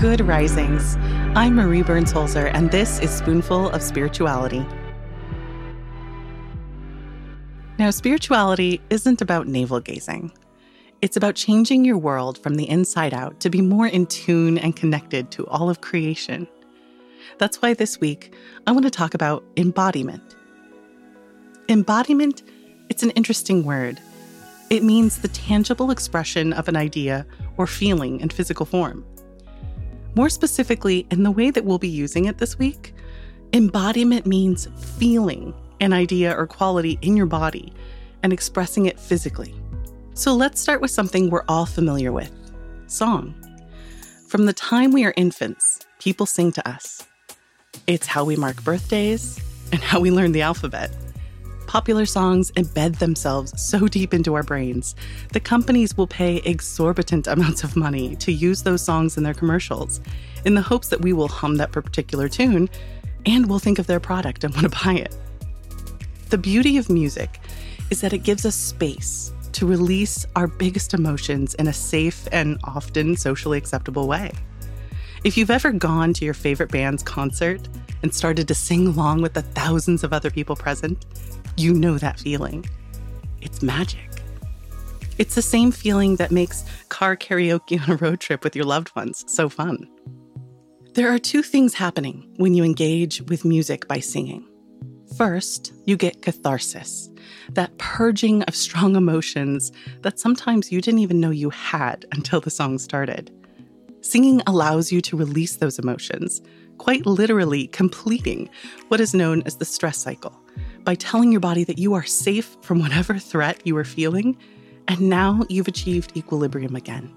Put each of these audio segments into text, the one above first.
Good risings. I'm Marie Burns Holzer, and this is Spoonful of Spirituality. Now, spirituality isn't about navel gazing. It's about changing your world from the inside out to be more in tune and connected to all of creation. That's why this week I want to talk about embodiment. Embodiment, it's an interesting word. It means the tangible expression of an idea or feeling in physical form. More specifically, in the way that we'll be using it this week, embodiment means feeling an idea or quality in your body and expressing it physically. So let's start with something we're all familiar with song. From the time we are infants, people sing to us. It's how we mark birthdays and how we learn the alphabet. Popular songs embed themselves so deep into our brains The companies will pay exorbitant amounts of money to use those songs in their commercials in the hopes that we will hum that particular tune and will think of their product and want to buy it. The beauty of music is that it gives us space to release our biggest emotions in a safe and often socially acceptable way. If you've ever gone to your favorite band's concert and started to sing along with the thousands of other people present, you know that feeling. It's magic. It's the same feeling that makes car karaoke on a road trip with your loved ones so fun. There are two things happening when you engage with music by singing. First, you get catharsis, that purging of strong emotions that sometimes you didn't even know you had until the song started. Singing allows you to release those emotions, quite literally completing what is known as the stress cycle by telling your body that you are safe from whatever threat you are feeling, and now you've achieved equilibrium again.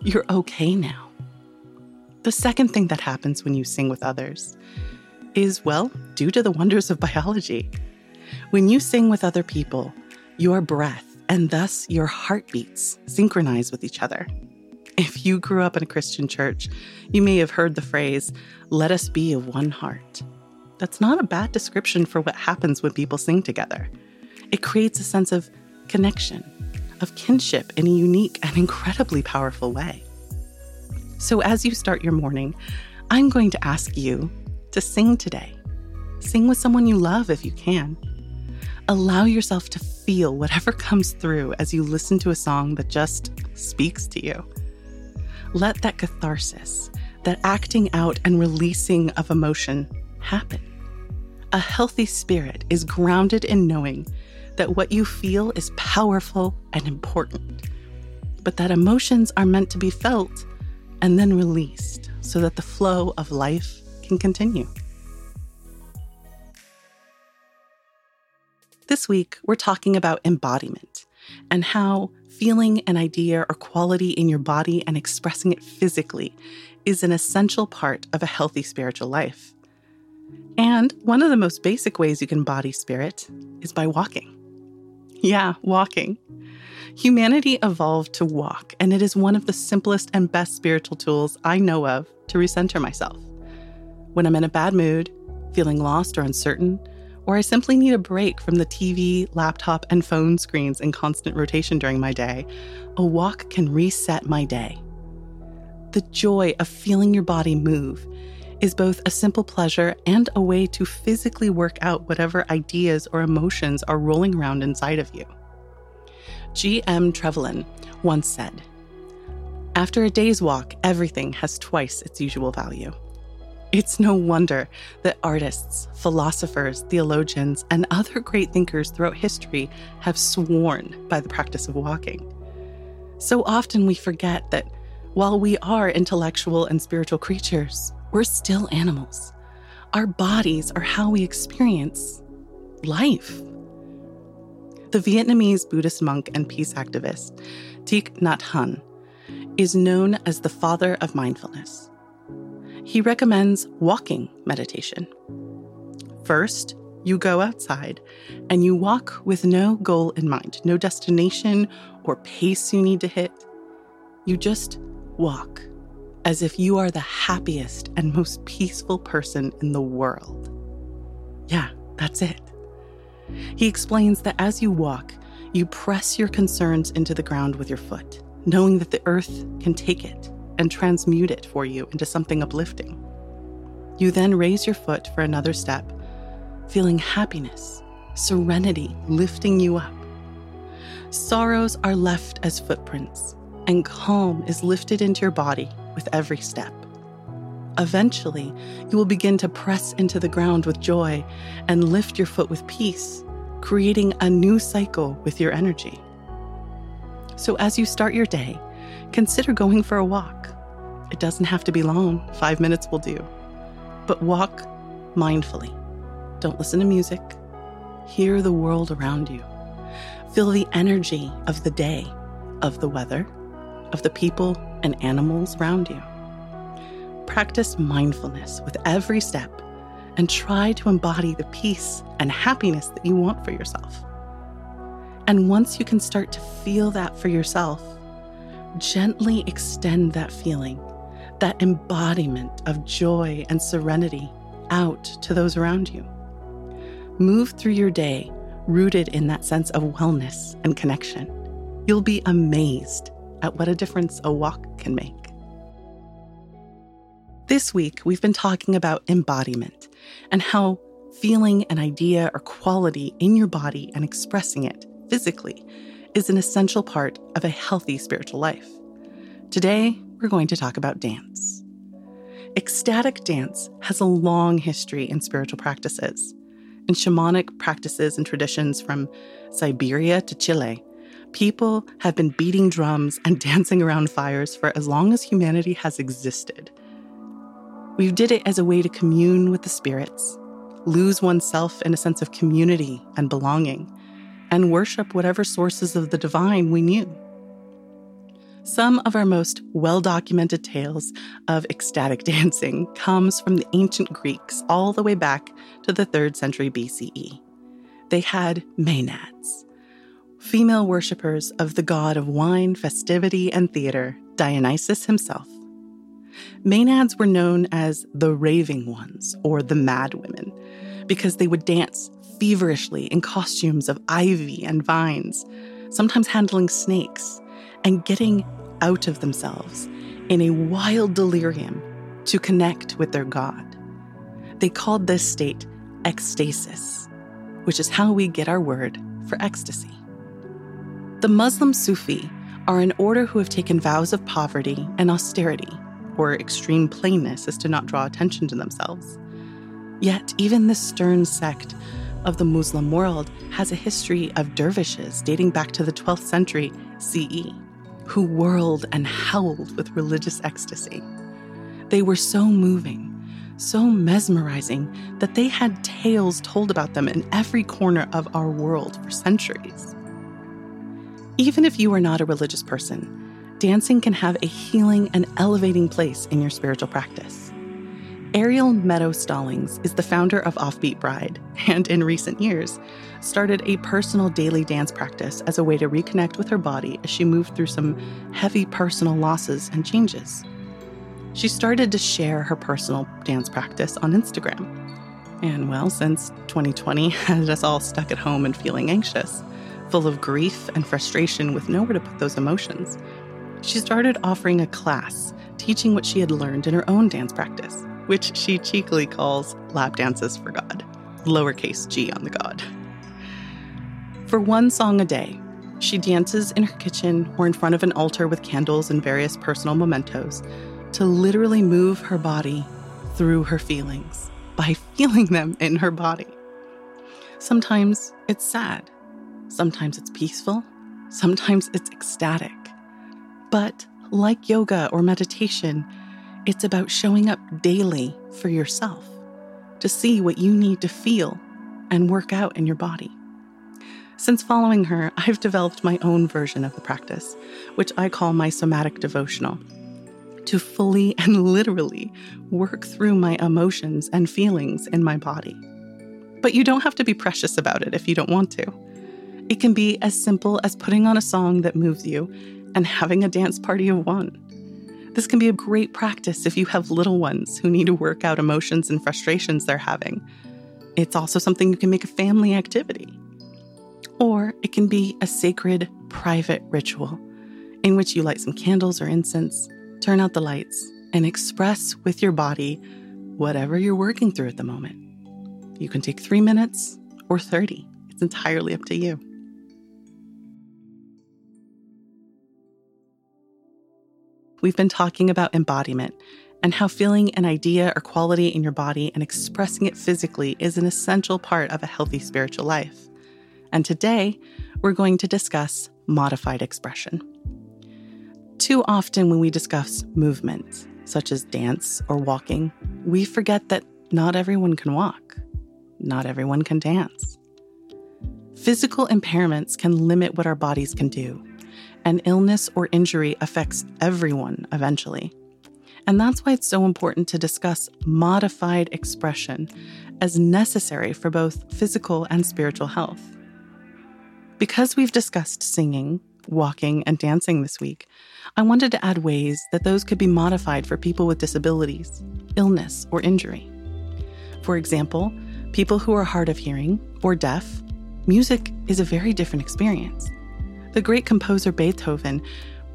You're okay now. The second thing that happens when you sing with others is, well, due to the wonders of biology. When you sing with other people, your breath and thus your heartbeats synchronize with each other. If you grew up in a Christian church, you may have heard the phrase, let us be of one heart. That's not a bad description for what happens when people sing together. It creates a sense of connection, of kinship in a unique and incredibly powerful way. So, as you start your morning, I'm going to ask you to sing today. Sing with someone you love if you can. Allow yourself to feel whatever comes through as you listen to a song that just speaks to you. Let that catharsis, that acting out and releasing of emotion happen. A healthy spirit is grounded in knowing that what you feel is powerful and important, but that emotions are meant to be felt and then released so that the flow of life can continue. This week, we're talking about embodiment and how feeling an idea or quality in your body and expressing it physically is an essential part of a healthy spiritual life. And one of the most basic ways you can body spirit is by walking. Yeah, walking. Humanity evolved to walk, and it is one of the simplest and best spiritual tools I know of to recenter myself. When I'm in a bad mood, feeling lost or uncertain, or I simply need a break from the TV, laptop, and phone screens in constant rotation during my day, a walk can reset my day. The joy of feeling your body move is both a simple pleasure and a way to physically work out whatever ideas or emotions are rolling around inside of you. G.M. Trevelyan once said, After a day's walk, everything has twice its usual value. It's no wonder that artists, philosophers, theologians, and other great thinkers throughout history have sworn by the practice of walking. So often we forget that while we are intellectual and spiritual creatures, we're still animals. Our bodies are how we experience life. The Vietnamese Buddhist monk and peace activist Thich Nhat Hanh is known as the father of mindfulness. He recommends walking meditation. First, you go outside and you walk with no goal in mind, no destination or pace you need to hit. You just walk as if you are the happiest and most peaceful person in the world. Yeah, that's it. He explains that as you walk, you press your concerns into the ground with your foot, knowing that the earth can take it and transmute it for you into something uplifting. You then raise your foot for another step, feeling happiness, serenity lifting you up. Sorrows are left as footprints, and calm is lifted into your body with every step. Eventually, you will begin to press into the ground with joy and lift your foot with peace, creating a new cycle with your energy. So, as you start your day, consider going for a walk. It doesn't have to be long, five minutes will do. But walk mindfully. Don't listen to music. Hear the world around you. Feel the energy of the day, of the weather, of the people and animals around you. Practice mindfulness with every step and try to embody the peace and happiness that you want for yourself. And once you can start to feel that for yourself, gently extend that feeling, that embodiment of joy and serenity out to those around you. Move through your day rooted in that sense of wellness and connection. You'll be amazed at what a difference a walk can make. This week, we've been talking about embodiment and how feeling an idea or quality in your body and expressing it physically is an essential part of a healthy spiritual life. Today, we're going to talk about dance. Ecstatic dance has a long history in spiritual practices. In shamanic practices and traditions from Siberia to Chile, people have been beating drums and dancing around fires for as long as humanity has existed. We did it as a way to commune with the spirits, lose oneself in a sense of community and belonging, and worship whatever sources of the divine we knew. Some of our most well documented tales of ecstatic dancing comes from the ancient Greeks all the way back to the 3rd century BCE. They had maenads, female worshippers of the god of wine, festivity, and theater, Dionysus himself. Maenads were known as the raving ones or the mad women because they would dance feverishly in costumes of ivy and vines, sometimes handling snakes and getting out of themselves in a wild delirium to connect with their god. They called this state ecstasis, which is how we get our word for ecstasy. The Muslim Sufi are an order who have taken vows of poverty and austerity or extreme plainness as to not draw attention to themselves. Yet, even this stern sect of the Muslim world has a history of dervishes dating back to the 12th century CE, who whirled and howled with religious ecstasy. They were so moving, so mesmerizing, that they had tales told about them in every corner of our world for centuries. Even if you are not a religious person, dancing can have a healing and elevating place in your spiritual practice. Ariel Meadow Stallings is the founder of Offbeat Bride, and in recent years, started a personal daily dance practice as a way to reconnect with her body as she moved through some heavy personal losses and changes. She started to share her personal dance practice on Instagram. And well, since 2020 had us all stuck at home and feeling anxious, full of grief and frustration with nowhere to put those emotions, she started offering a class teaching what she had learned in her own dance practice, which she cheekily calls Lap Dances for God, lowercase g on the God. For one song a day, she dances in her kitchen or in front of an altar with candles and various personal mementos to literally move her body through her feelings by feeling them in her body. Sometimes it's sad, sometimes it's peaceful, sometimes it's ecstatic. But like yoga or meditation, it's about showing up daily for yourself to see what you need to feel and work out in your body. Since following her, I've developed my own version of the practice, which I call my somatic devotional, to fully and literally work through my emotions and feelings in my body. But you don't have to be precious about it if you don't want to. It can be as simple as putting on a song that moves you and having a dance party of one. This can be a great practice if you have little ones who need to work out emotions and frustrations they're having. It's also something you can make a family activity. Or it can be a sacred, private ritual in which you light some candles or incense, turn out the lights, and express with your body whatever you're working through at the moment. You can take three minutes or 30, it's entirely up to you. We've been talking about embodiment and how feeling an idea or quality in your body and expressing it physically is an essential part of a healthy spiritual life. And today, we're going to discuss modified expression. Too often, when we discuss movement, such as dance or walking, we forget that not everyone can walk, not everyone can dance. Physical impairments can limit what our bodies can do, and illness or injury affects everyone eventually. And that's why it's so important to discuss modified expression as necessary for both physical and spiritual health. Because we've discussed singing, walking, and dancing this week, I wanted to add ways that those could be modified for people with disabilities, illness, or injury. For example, people who are hard of hearing or deaf, music is a very different experience. The great composer Beethoven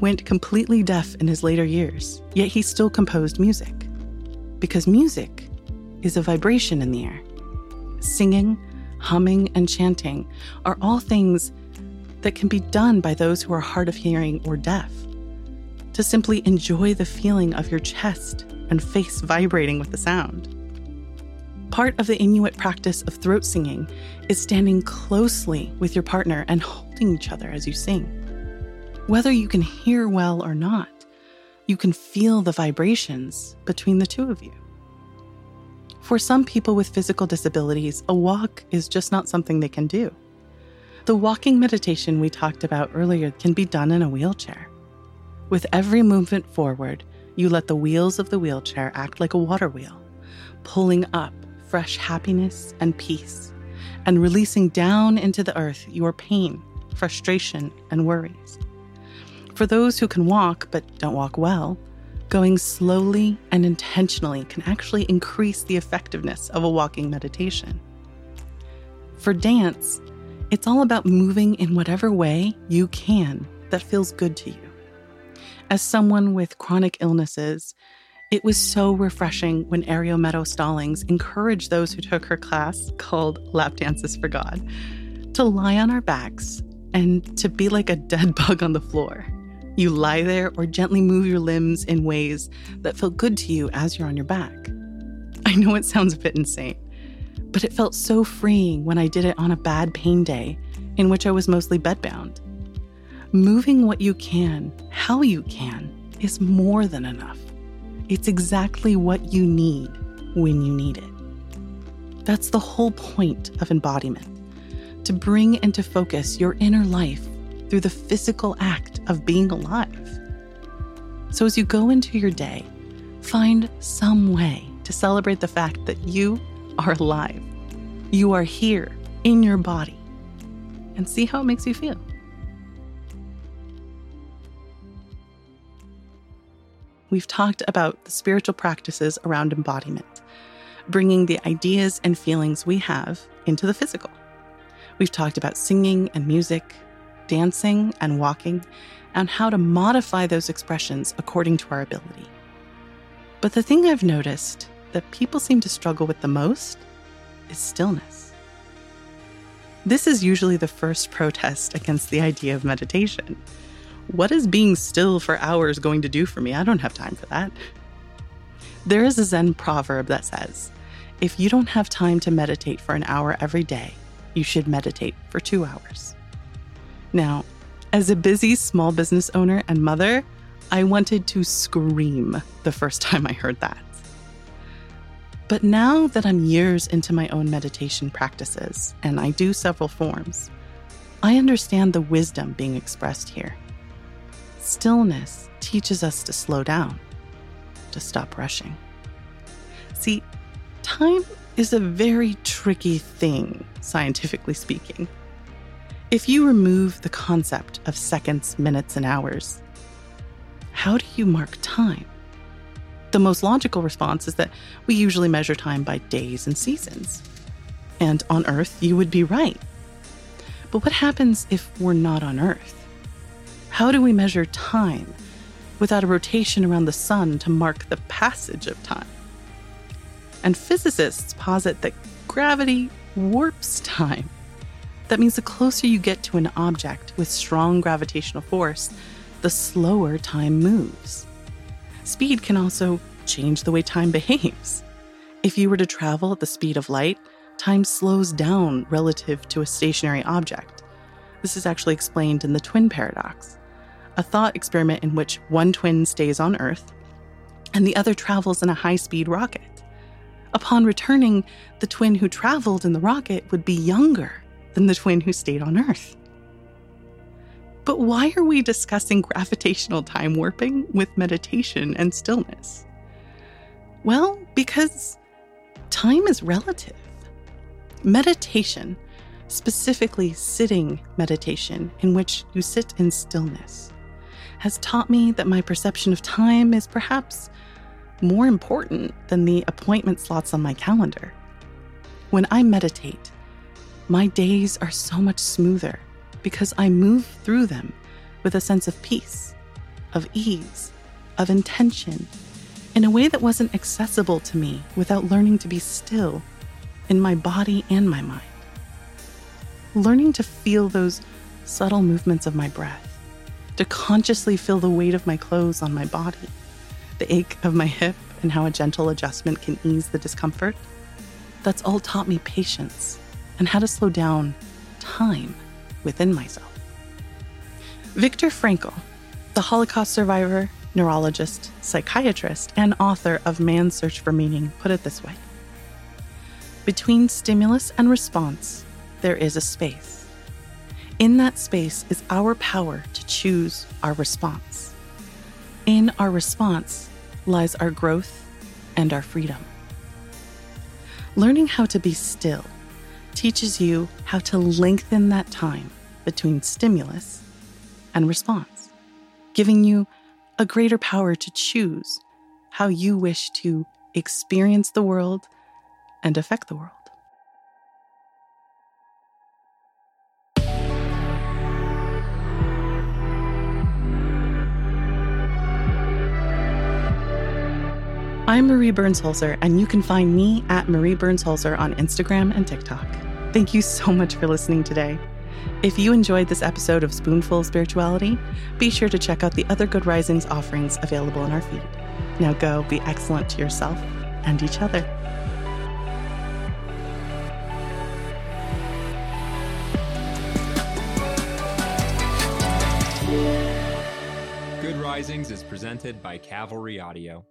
went completely deaf in his later years, yet he still composed music. Because music is a vibration in the air. Singing, humming, and chanting are all things that can be done by those who are hard of hearing or deaf. To simply enjoy the feeling of your chest and face vibrating with the sound. Part of the Inuit practice of throat singing is standing closely with your partner and holding each other as you sing. Whether you can hear well or not, you can feel the vibrations between the two of you. For some people with physical disabilities, a walk is just not something they can do. The walking meditation we talked about earlier can be done in a wheelchair. With every movement forward, you let the wheels of the wheelchair act like a water wheel, pulling up fresh happiness and peace, and releasing down into the earth your pain, frustration, and worries. For those who can walk but don't walk well, Going slowly and intentionally can actually increase the effectiveness of a walking meditation. For dance, it's all about moving in whatever way you can that feels good to you. As someone with chronic illnesses, it was so refreshing when Ariel Meadow Stallings encouraged those who took her class, called Lap Dances for God, to lie on our backs and to be like a dead bug on the floor. You lie there or gently move your limbs in ways that feel good to you as you're on your back. I know it sounds a bit insane, but it felt so freeing when I did it on a bad pain day in which I was mostly bedbound. Moving what you can, how you can, is more than enough. It's exactly what you need when you need it. That's the whole point of embodiment to bring into focus your inner life through the physical act of being alive. So, as you go into your day, find some way to celebrate the fact that you are alive. You are here in your body, and see how it makes you feel. We've talked about the spiritual practices around embodiment, bringing the ideas and feelings we have into the physical. We've talked about singing and music, dancing and walking, and how to modify those expressions according to our ability. But the thing I've noticed that people seem to struggle with the most is stillness. This is usually the first protest against the idea of meditation. What is being still for hours going to do for me? I don't have time for that. There is a Zen proverb that says, if you don't have time to meditate for an hour every day, you should meditate for two hours. Now, as a busy small business owner and mother, I wanted to scream the first time I heard that. But now that I'm years into my own meditation practices, and I do several forms, I understand the wisdom being expressed here. Stillness teaches us to slow down, to stop rushing. See, time is a very tricky thing, scientifically speaking. If you remove the concept of seconds, minutes, and hours, how do you mark time? The most logical response is that we usually measure time by days and seasons. And on Earth, you would be right. But what happens if we're not on Earth? How do we measure time without a rotation around the sun to mark the passage of time? And physicists posit that gravity warps time. That means the closer you get to an object with strong gravitational force, the slower time moves. Speed can also change the way time behaves. If you were to travel at the speed of light, time slows down relative to a stationary object. This is actually explained in the twin paradox a thought experiment in which one twin stays on Earth and the other travels in a high speed rocket. Upon returning, the twin who traveled in the rocket would be younger than the twin who stayed on Earth. But why are we discussing gravitational time warping with meditation and stillness? Well, because time is relative. Meditation, specifically sitting meditation, in which you sit in stillness, has taught me that my perception of time is perhaps more important than the appointment slots on my calendar. When I meditate, my days are so much smoother because I move through them with a sense of peace, of ease, of intention, in a way that wasn't accessible to me without learning to be still in my body and my mind. Learning to feel those subtle movements of my breath to consciously feel the weight of my clothes on my body, the ache of my hip, and how a gentle adjustment can ease the discomfort. That's all taught me patience and how to slow down time within myself. Viktor Frankl, the Holocaust survivor, neurologist, psychiatrist, and author of Man's Search for Meaning, put it this way Between stimulus and response, there is a space. In that space is our power to choose our response. In our response lies our growth and our freedom. Learning how to be still teaches you how to lengthen that time between stimulus and response, giving you a greater power to choose how you wish to experience the world and affect the world. I'm Marie Burns Holzer, and you can find me at Marie Burns Holzer on Instagram and TikTok. Thank you so much for listening today. If you enjoyed this episode of Spoonful of Spirituality, be sure to check out the other Good Risings offerings available in our feed. Now go be excellent to yourself and each other. Good Risings is presented by Cavalry Audio.